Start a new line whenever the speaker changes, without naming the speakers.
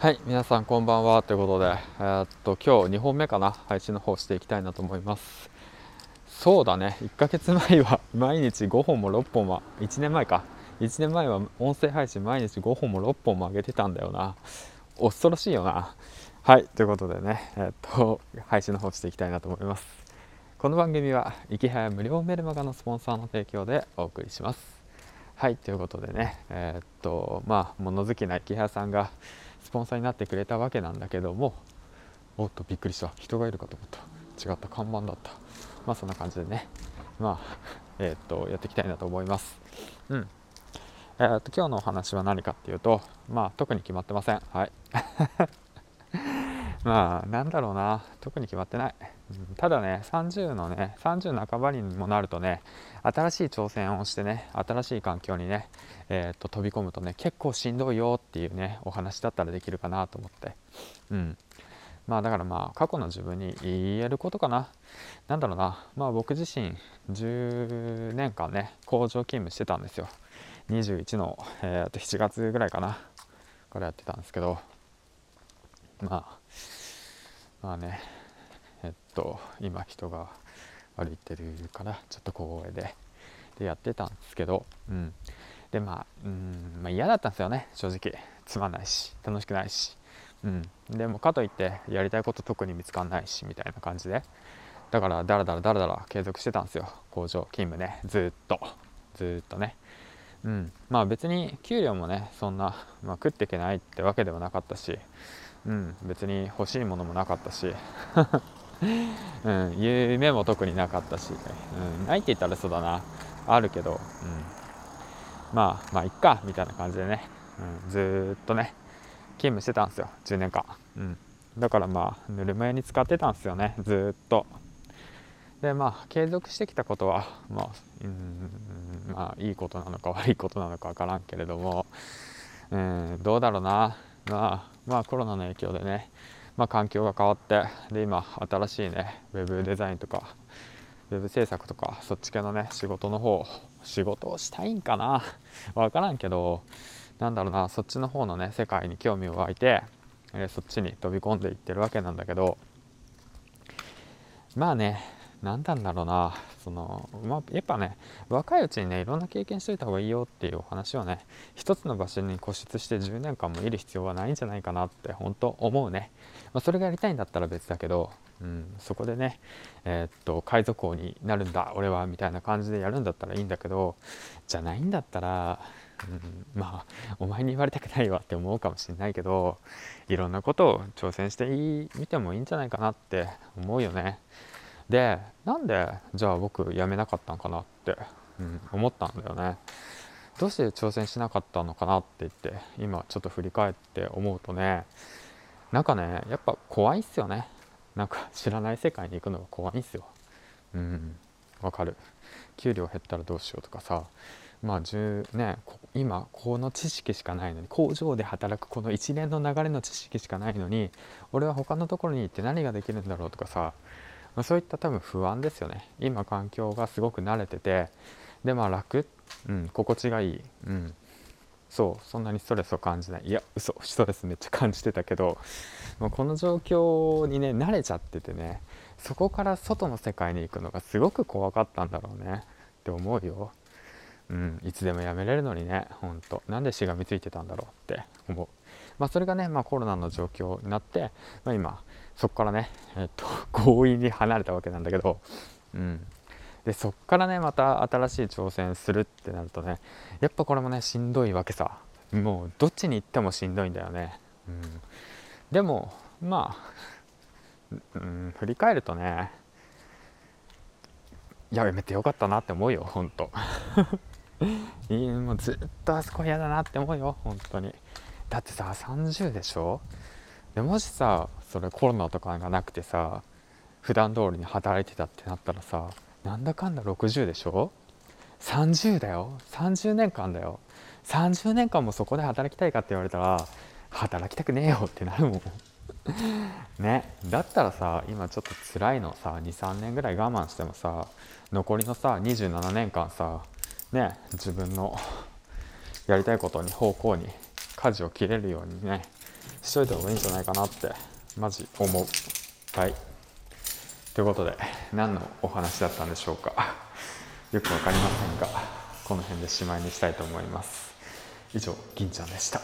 はい皆さんこんばんはということで、えー、っと今日2本目かな配信の方していきたいなと思います。そうだね1ヶ月前は 毎日5本も6本は1年前か。1年前は音声配信毎日5本も6本も上げてたんだよな。恐ろしいよな。はいということでねえー、っと配信の方していきたいなと思います。この番組は池早無料メルマガのスポンサーの提供でお送りします。はいということでねえー、っとまあ物好きな池早さんがスポンサーになってくれたわけなんだけどもおっとびっくりした。人がいるかと思った。違った看板だった。まあそんな感じでね。まあ えー、っとやっていきたいなと思います。うん。えー、っと今日のお話は何かっていうとまあ特に決まってません。はい。まあなんだろうな。特に決まってない。うんただね30のね30半ばにもなるとね新しい挑戦をしてね新しい環境にね、えー、っと飛び込むとね結構しんどいよっていうねお話だったらできるかなと思って。うん。まあだからまあ過去の自分に言えることかな。何だろうな。まあ僕自身10年間ね工場勤務してたんですよ。21の、えー、っと7月ぐらいかな。からやってたんですけど。まあまあねえっと今人が歩いてるからちょっと小声ででやってたんですけど、うん、でまあうんまあ嫌だったんですよね正直。つまんないし楽しくないし、うん、でもかといってやりたいこと特に見つかんないしみたいな感じで。だからだらだらだらだら継続してたんですよ。工場勤務ね。ずっと。ずっとね。うん。まあ別に給料もねそんな、まあ、食っていけないってわけではなかったし。うん別に欲しいものもなかったし。うん、夢も特になかったし、うん、ないって言ったらそうだな。あるけど、うん、まあまあいっかみたいな感じでね、うん、ずっとね勤務してたんですよ。10年間、うん、だからまあぬるま湯に使ってたんですよね。ずっと。でまあ継続してきたことはまあ、うん、まあいいことなのか悪いことなのか分からんけれども、うん、どうだろうな。まあまあコロナの影響でねまあ、環境が変わってで今新しいねウェブデザインとかウェブ制作とかそっち系のね仕事の方仕事をしたいんかな？分からんけどなんだろうなそっちの方のね世界に興味を湧いて、えー、そっちに飛び込んでいってるわけなんだけどまあね何なんだろうなその、まあ、やっぱね若いうちにねいろんな経験しといた方がいいよっていうお話をね一つの場所に固執して10年間もいる必要はないんじゃないかなって本当思うね、まあ、それがやりたいんだったら別だけど、うん、そこでねえー、っと海賊王になるんだ俺はみたいな感じでやるんだったらいいんだけどじゃないんだったらうん、まあお前に言われたくないわって思うかもしれないけどいろんなことを挑戦してみてもいいんじゃないかなって思うよね。でなんでじゃあ僕辞めなかったのかなって、うん、思ったんだよね。どうして挑戦しなかったのかなって言って今ちょっと振り返って思うとねなんかねやっぱ怖いっすよね。なんか知らない世界に行くのが怖いんすよ。うんわかる。給料減ったらどうしようとかさ。まあ10ね今この知識しかないのに工場で働くこの一連の流れの知識しかないのに俺は他のところに行って何ができるんだろうとかさまあ、そういった多分不安ですよね。今環境がすごく慣れてて。でまあ楽、うん、心地がいい、うん、そうそんなにストレスを感じない。いや嘘。ストレスめっちゃ感じてたけど。もうこの状況にね慣れちゃっててね。そこから外の世界に行くのがすごく怖かったんだろうね。って思うよ。うん、いつでもやめれるのにね、ほんと。なんでしがみついてたんだろうって思う。まあ、それがね、まあ、コロナの状況になって、まあ、今、そこからね、えっと、強引に離れたわけなんだけど、うん、でそっからねまた新しい挑戦するってなるとねやっぱこれもねしんどいわけさ。もうどっちに行ってもしんどいんだよね、うん、でもまあ、うん、振り返るとねやめてよかったなって思うよほんと。もうずっとあそこ嫌だなって思うよ本当に。だってさ30でしょ？でもしさそれコロナとかがなくてさ普段通りに働いてたってなったらさなんだかんだ60でしょ？30だよ。30年間だよ。30年間もそこで働きたいかって言われたら働きたくねえよってなるもん。ね。だったらさ今ちょっと辛いのさ23年ぐらい我慢してもさ残りのさ27年間さね自分のやりたいことに方向に舵を切れるようにねしといた方がいいんじゃないかなってマジ思う。はい。ということで何のお話だったんでしょうか。よく分かりませんがこの辺でしまいにしたいと思います。以上銀ちゃんでした。